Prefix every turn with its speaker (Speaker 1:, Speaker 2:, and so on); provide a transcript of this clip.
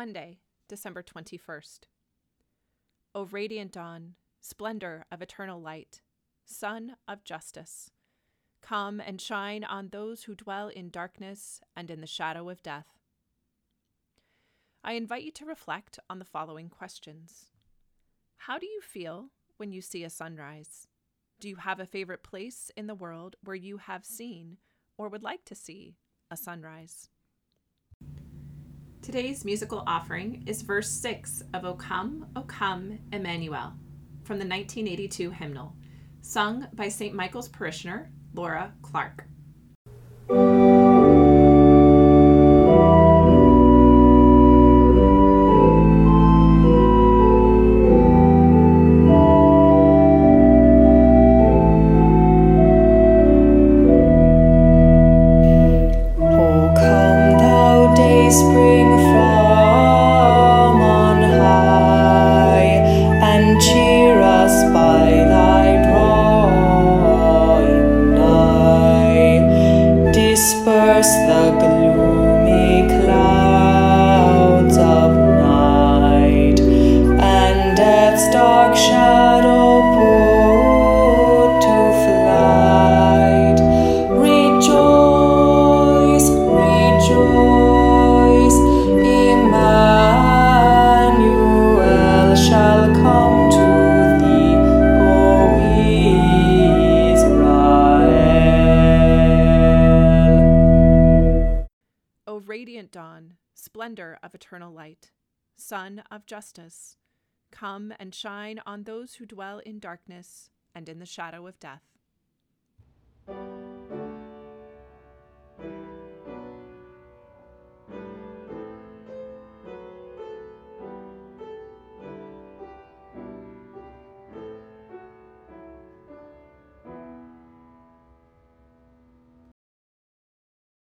Speaker 1: Monday, December 21st. O radiant dawn, splendor of eternal light, sun of justice, come and shine on those who dwell in darkness and in the shadow of death. I invite you to reflect on the following questions How do you feel when you see a sunrise? Do you have a favorite place in the world where you have seen or would like to see a sunrise? Today's musical offering is verse 6 of O Come, O Come, Emmanuel from the 1982 hymnal, sung by St. Michael's parishioner Laura Clark.
Speaker 2: Spring Disperse the
Speaker 1: splendor of eternal light, sun of justice, come and shine on those who dwell in darkness and in the shadow of death.